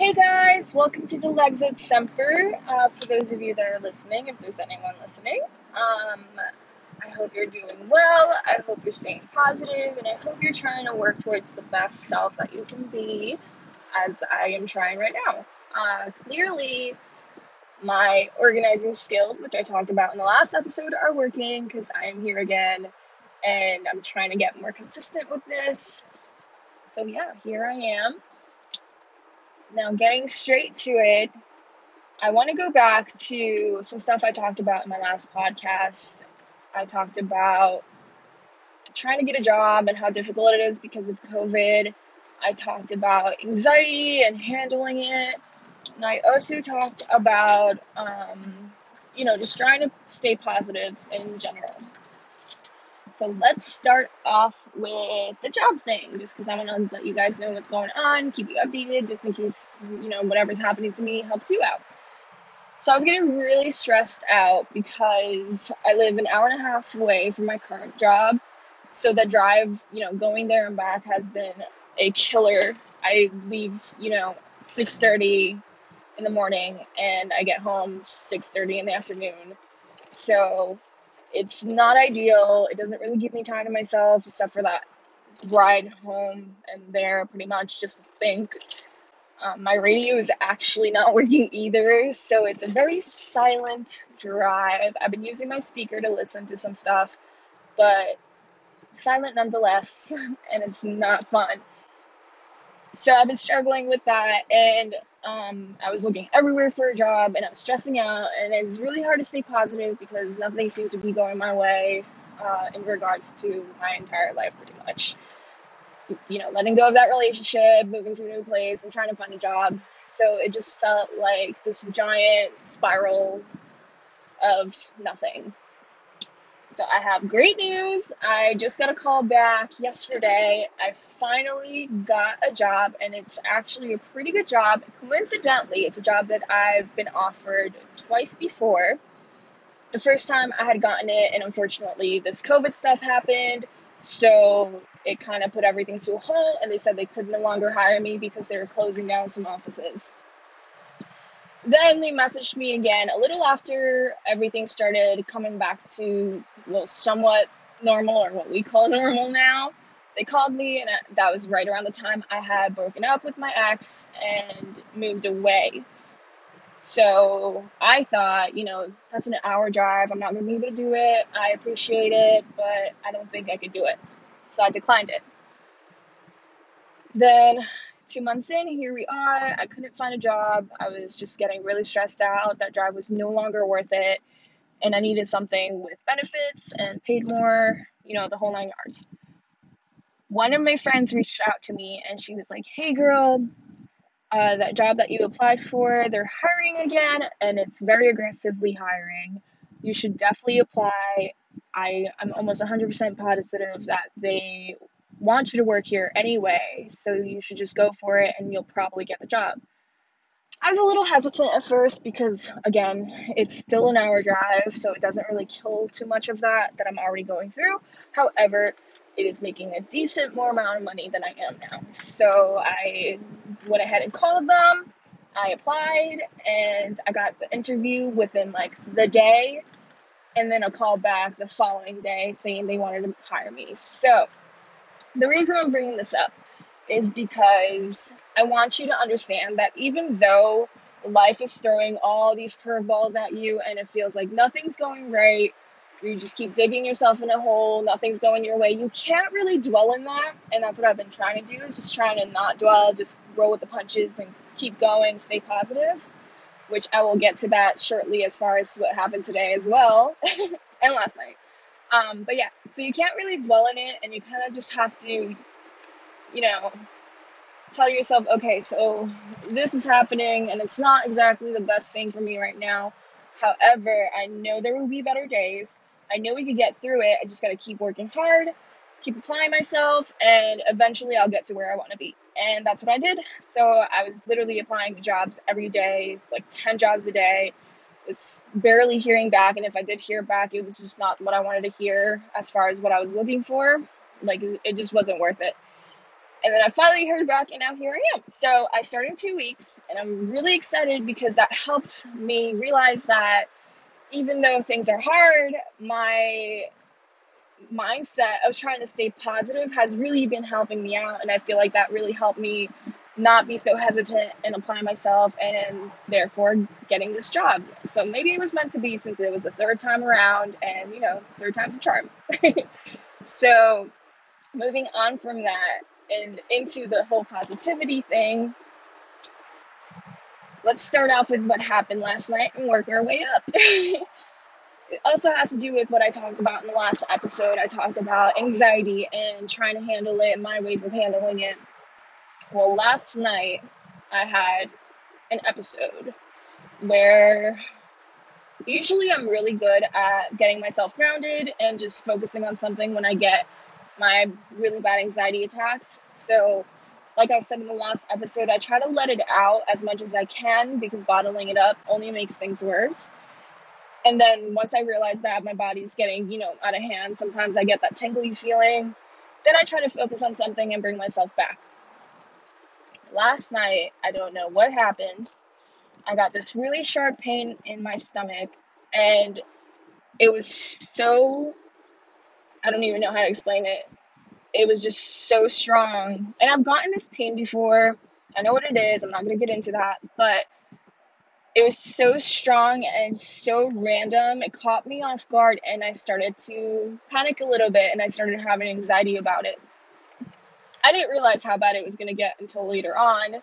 Hey guys, welcome to Delexit Semper. Uh, for those of you that are listening, if there's anyone listening, um, I hope you're doing well. I hope you're staying positive, and I hope you're trying to work towards the best self that you can be, as I am trying right now. Uh, clearly, my organizing skills, which I talked about in the last episode, are working because I am here again, and I'm trying to get more consistent with this. So yeah, here I am now, getting straight to it, I want to go back to some stuff I talked about in my last podcast. I talked about trying to get a job and how difficult it is because of COVID. I talked about anxiety and handling it. And I also talked about, um, you know, just trying to stay positive in general. So let's start off with the job thing, just because I want to let you guys know what's going on, keep you updated, just in case, you know, whatever's happening to me helps you out. So I was getting really stressed out because I live an hour and a half away from my current job. So the drive, you know, going there and back has been a killer. I leave, you know, 6:30 in the morning and I get home 6:30 in the afternoon. So it's not ideal. It doesn't really give me time to myself, except for that ride home and there, pretty much just to think. Um, my radio is actually not working either, so it's a very silent drive. I've been using my speaker to listen to some stuff, but silent nonetheless, and it's not fun. So I've been struggling with that, and um, I was looking everywhere for a job and I was stressing out, and it was really hard to stay positive because nothing seemed to be going my way uh, in regards to my entire life, pretty much. You know, letting go of that relationship, moving to a new place, and trying to find a job. So it just felt like this giant spiral of nothing. So I have great news. I just got a call back yesterday. I finally got a job and it's actually a pretty good job. Coincidentally, it's a job that I've been offered twice before. The first time I had gotten it and unfortunately this COVID stuff happened. So it kind of put everything to a halt and they said they could no longer hire me because they were closing down some offices. Then they messaged me again a little after everything started coming back to, well, somewhat normal or what we call normal now. They called me, and that was right around the time I had broken up with my ex and moved away. So I thought, you know, that's an hour drive. I'm not going to be able to do it. I appreciate it, but I don't think I could do it. So I declined it. Then two months in, here we are. I couldn't find a job. I was just getting really stressed out. That drive was no longer worth it. And I needed something with benefits and paid more, you know, the whole nine yards. One of my friends reached out to me and she was like, hey, girl, uh, that job that you applied for, they're hiring again and it's very aggressively hiring. You should definitely apply. I, I'm almost 100% positive that they want you to work here anyway, so you should just go for it and you'll probably get the job. I was a little hesitant at first because, again, it's still an hour drive, so it doesn't really kill too much of that that I'm already going through. However, it is making a decent more amount of money than I am now. So I went ahead and called them. I applied and I got the interview within like the day and then a call back the following day saying they wanted to hire me. So the reason I'm bringing this up is because I want you to understand that even though life is throwing all these curveballs at you and it feels like nothing's going right, you just keep digging yourself in a hole, nothing's going your way, you can't really dwell in that. And that's what I've been trying to do is just trying to not dwell, just roll with the punches and keep going, stay positive, which I will get to that shortly as far as what happened today as well and last night. Um, but yeah, so you can't really dwell in it, and you kind of just have to, you know, tell yourself, okay, so this is happening, and it's not exactly the best thing for me right now. However, I know there will be better days. I know we can get through it. I just got to keep working hard, keep applying myself, and eventually I'll get to where I want to be. And that's what I did. So I was literally applying to jobs every day, like 10 jobs a day barely hearing back, and if I did hear back, it was just not what I wanted to hear as far as what I was looking for. Like, it just wasn't worth it. And then I finally heard back, and now here I am. So I started in two weeks, and I'm really excited because that helps me realize that even though things are hard, my mindset of trying to stay positive has really been helping me out. And I feel like that really helped me not be so hesitant and apply myself and therefore getting this job. So maybe it was meant to be since it was the third time around and you know, third time's a charm. so moving on from that and into the whole positivity thing, let's start off with what happened last night and work our way up. it also has to do with what I talked about in the last episode. I talked about anxiety and trying to handle it, my ways of handling it. Well, last night I had an episode where usually I'm really good at getting myself grounded and just focusing on something when I get my really bad anxiety attacks. So, like I said in the last episode, I try to let it out as much as I can because bottling it up only makes things worse. And then once I realize that my body's getting, you know, out of hand, sometimes I get that tingly feeling. Then I try to focus on something and bring myself back. Last night, I don't know what happened. I got this really sharp pain in my stomach, and it was so I don't even know how to explain it. It was just so strong. And I've gotten this pain before. I know what it is. I'm not going to get into that. But it was so strong and so random. It caught me off guard. And I started to panic a little bit. And I started having anxiety about it. I didn't realize how bad it was going to get until later on.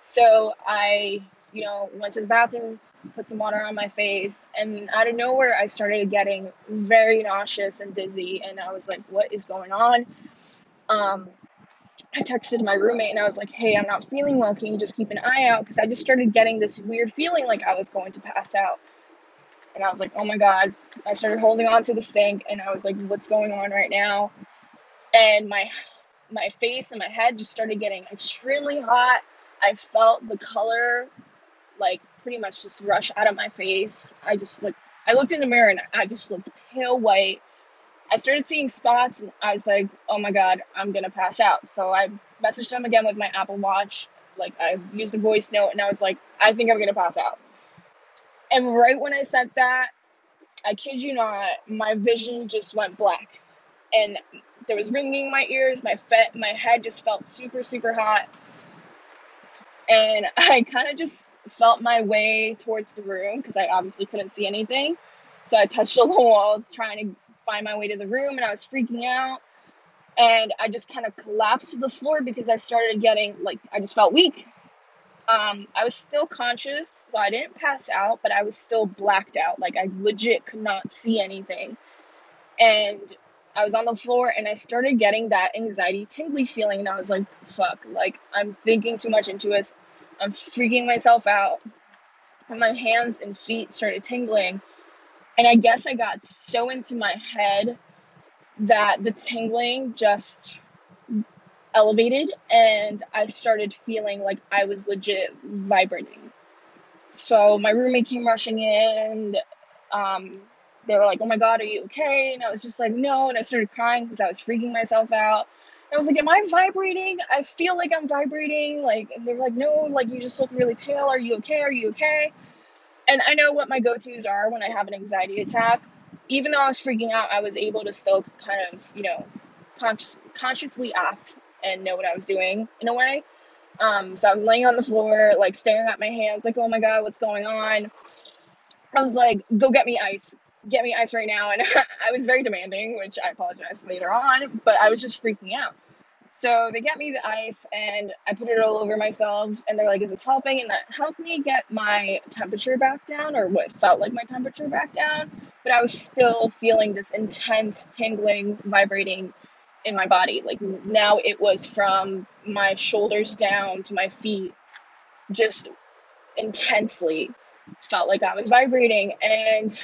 So I, you know, went to the bathroom, put some water on my face, and out of nowhere, I started getting very nauseous and dizzy. And I was like, what is going on? Um, I texted my roommate and I was like, hey, I'm not feeling well. Can you just keep an eye out? Because I just started getting this weird feeling like I was going to pass out. And I was like, oh my God. I started holding on to the stink and I was like, what's going on right now? And my my face and my head just started getting extremely hot. I felt the color like pretty much just rush out of my face. I just like I looked in the mirror and I just looked pale white. I started seeing spots and I was like, oh my god, I'm gonna pass out. So I messaged them again with my Apple Watch. Like I used a voice note and I was like, I think I'm gonna pass out. And right when I said that, I kid you not, my vision just went black. And there was ringing in my ears, my fe- my head just felt super, super hot and I kind of just felt my way towards the room because I obviously couldn't see anything. So I touched all the walls trying to find my way to the room and I was freaking out. And I just kind of collapsed to the floor because I started getting like I just felt weak. Um, I was still conscious, so I didn't pass out, but I was still blacked out. Like I legit could not see anything. And I was on the floor and I started getting that anxiety, tingly feeling. And I was like, fuck, like I'm thinking too much into this. I'm freaking myself out. And my hands and feet started tingling. And I guess I got so into my head that the tingling just elevated and I started feeling like I was legit vibrating. So my roommate came rushing in. Um, they were like, "Oh my god, are you okay?" And I was just like, "No," and I started crying because I was freaking myself out. I was like, "Am I vibrating? I feel like I'm vibrating." Like, and they were like, "No, like you just look really pale. Are you okay? Are you okay?" And I know what my go-tos are when I have an anxiety attack. Even though I was freaking out, I was able to still kind of, you know, conscious, consciously act and know what I was doing in a way. Um, so I'm laying on the floor, like staring at my hands, like, oh my god, what's going on? I was like, go get me ice get me ice right now. And I was very demanding, which I apologize later on, but I was just freaking out. So they get me the ice and I put it all over myself and they're like, is this helping? And that helped me get my temperature back down or what felt like my temperature back down. But I was still feeling this intense tingling, vibrating in my body. Like now it was from my shoulders down to my feet, just intensely felt like I was vibrating. And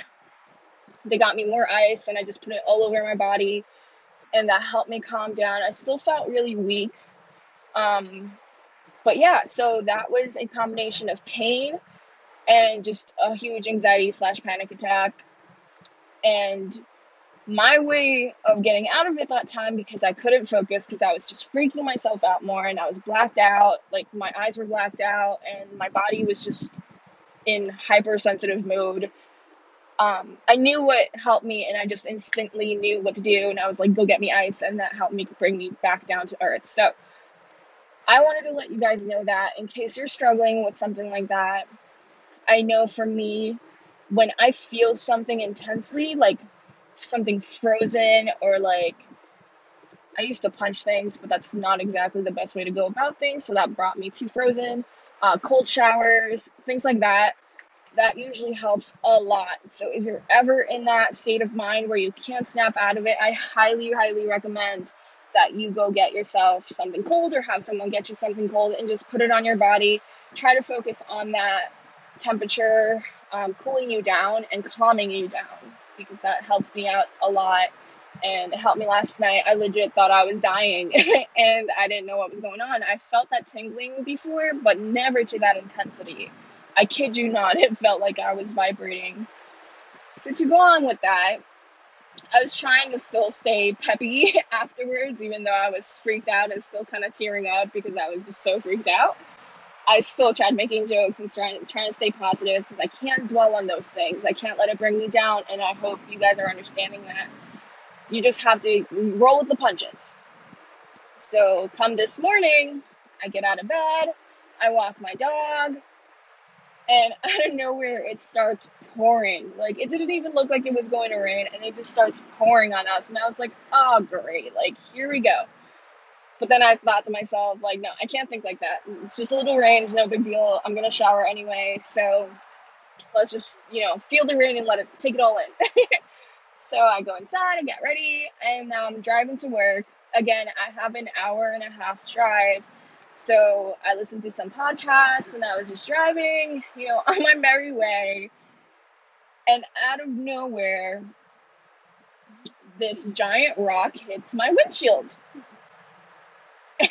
they got me more ice and I just put it all over my body and that helped me calm down. I still felt really weak. Um, but yeah, so that was a combination of pain and just a huge anxiety slash panic attack. And my way of getting out of it that time because I couldn't focus because I was just freaking myself out more and I was blacked out. Like my eyes were blacked out and my body was just in hypersensitive mode. Um, I knew what helped me and I just instantly knew what to do and I was like, go get me ice and that helped me bring me back down to earth. So I wanted to let you guys know that in case you're struggling with something like that. I know for me, when I feel something intensely, like something frozen or like I used to punch things, but that's not exactly the best way to go about things. So that brought me to frozen, uh, cold showers, things like that. That usually helps a lot. So if you're ever in that state of mind where you can't snap out of it, I highly, highly recommend that you go get yourself something cold or have someone get you something cold and just put it on your body. Try to focus on that temperature, um, cooling you down and calming you down because that helps me out a lot and it helped me last night. I legit thought I was dying and I didn't know what was going on. I felt that tingling before, but never to that intensity. I kid you not, it felt like I was vibrating. So, to go on with that, I was trying to still stay peppy afterwards, even though I was freaked out and still kind of tearing up because I was just so freaked out. I still tried making jokes and trying trying to stay positive because I can't dwell on those things. I can't let it bring me down, and I hope you guys are understanding that. You just have to roll with the punches. So, come this morning, I get out of bed, I walk my dog, and out of nowhere it starts pouring. Like it didn't even look like it was going to rain, and it just starts pouring on us. And I was like, oh great, like here we go. But then I thought to myself, like, no, I can't think like that. It's just a little rain, it's no big deal. I'm gonna shower anyway, so let's just, you know, feel the rain and let it take it all in. so I go inside, and get ready, and now I'm driving to work. Again, I have an hour and a half drive. So I listened to some podcasts and I was just driving, you know, on my merry way. And out of nowhere, this giant rock hits my windshield.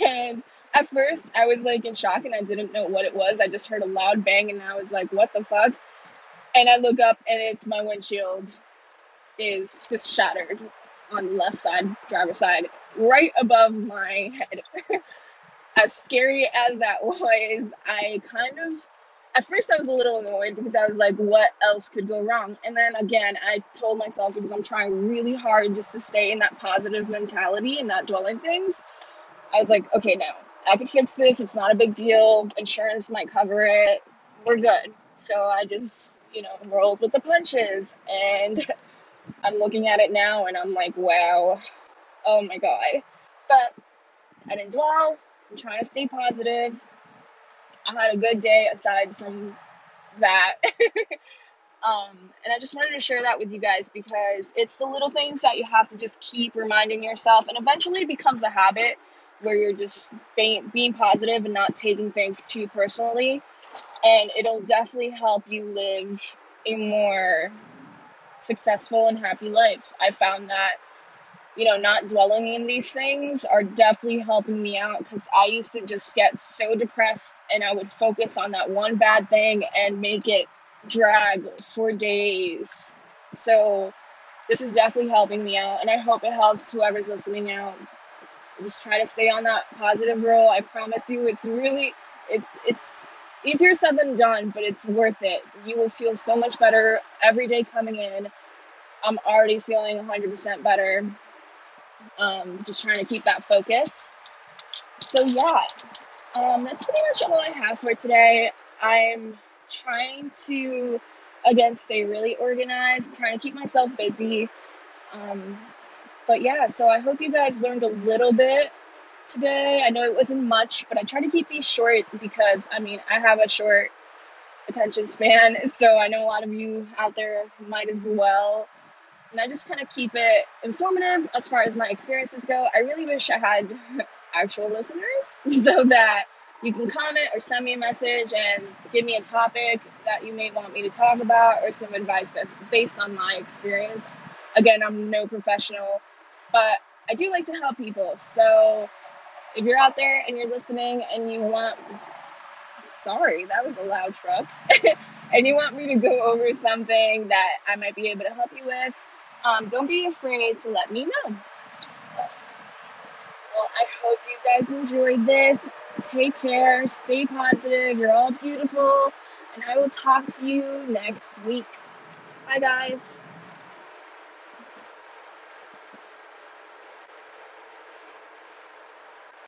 And at first, I was like in shock and I didn't know what it was. I just heard a loud bang and I was like, what the fuck? And I look up and it's my windshield is just shattered on the left side, driver's side, right above my head. as scary as that was, I kind of, at first, I was a little annoyed because I was like, what else could go wrong? And then again, I told myself because I'm trying really hard just to stay in that positive mentality and not dwelling things I was like, okay, no, I could fix this. It's not a big deal. Insurance might cover it. We're good. So I just, you know, rolled with the punches. And I'm looking at it now and I'm like, wow, oh my God. But I didn't dwell. I'm trying to stay positive. I had a good day aside from that. um, and I just wanted to share that with you guys because it's the little things that you have to just keep reminding yourself, and eventually it becomes a habit where you're just being, being positive and not taking things too personally. And it'll definitely help you live a more successful and happy life. I found that, you know, not dwelling in these things are definitely helping me out because I used to just get so depressed and I would focus on that one bad thing and make it drag for days. So, this is definitely helping me out, and I hope it helps whoever's listening out just try to stay on that positive roll. I promise you, it's really, it's, it's easier said than done, but it's worth it. You will feel so much better every day coming in. I'm already feeling 100% better. Um, just trying to keep that focus. So, yeah, um, that's pretty much all I have for today. I'm trying to, again, stay really organized, I'm trying to keep myself busy. Um, but yeah, so I hope you guys learned a little bit today. I know it wasn't much, but I try to keep these short because I mean, I have a short attention span, so I know a lot of you out there might as well. And I just kind of keep it informative as far as my experiences go. I really wish I had actual listeners so that you can comment or send me a message and give me a topic that you may want me to talk about or some advice based on my experience. Again, I'm no professional but I do like to help people. So if you're out there and you're listening and you want, sorry, that was a loud truck, and you want me to go over something that I might be able to help you with, um, don't be afraid to let me know. Well, I hope you guys enjoyed this. Take care, stay positive. You're all beautiful, and I will talk to you next week. Bye, guys.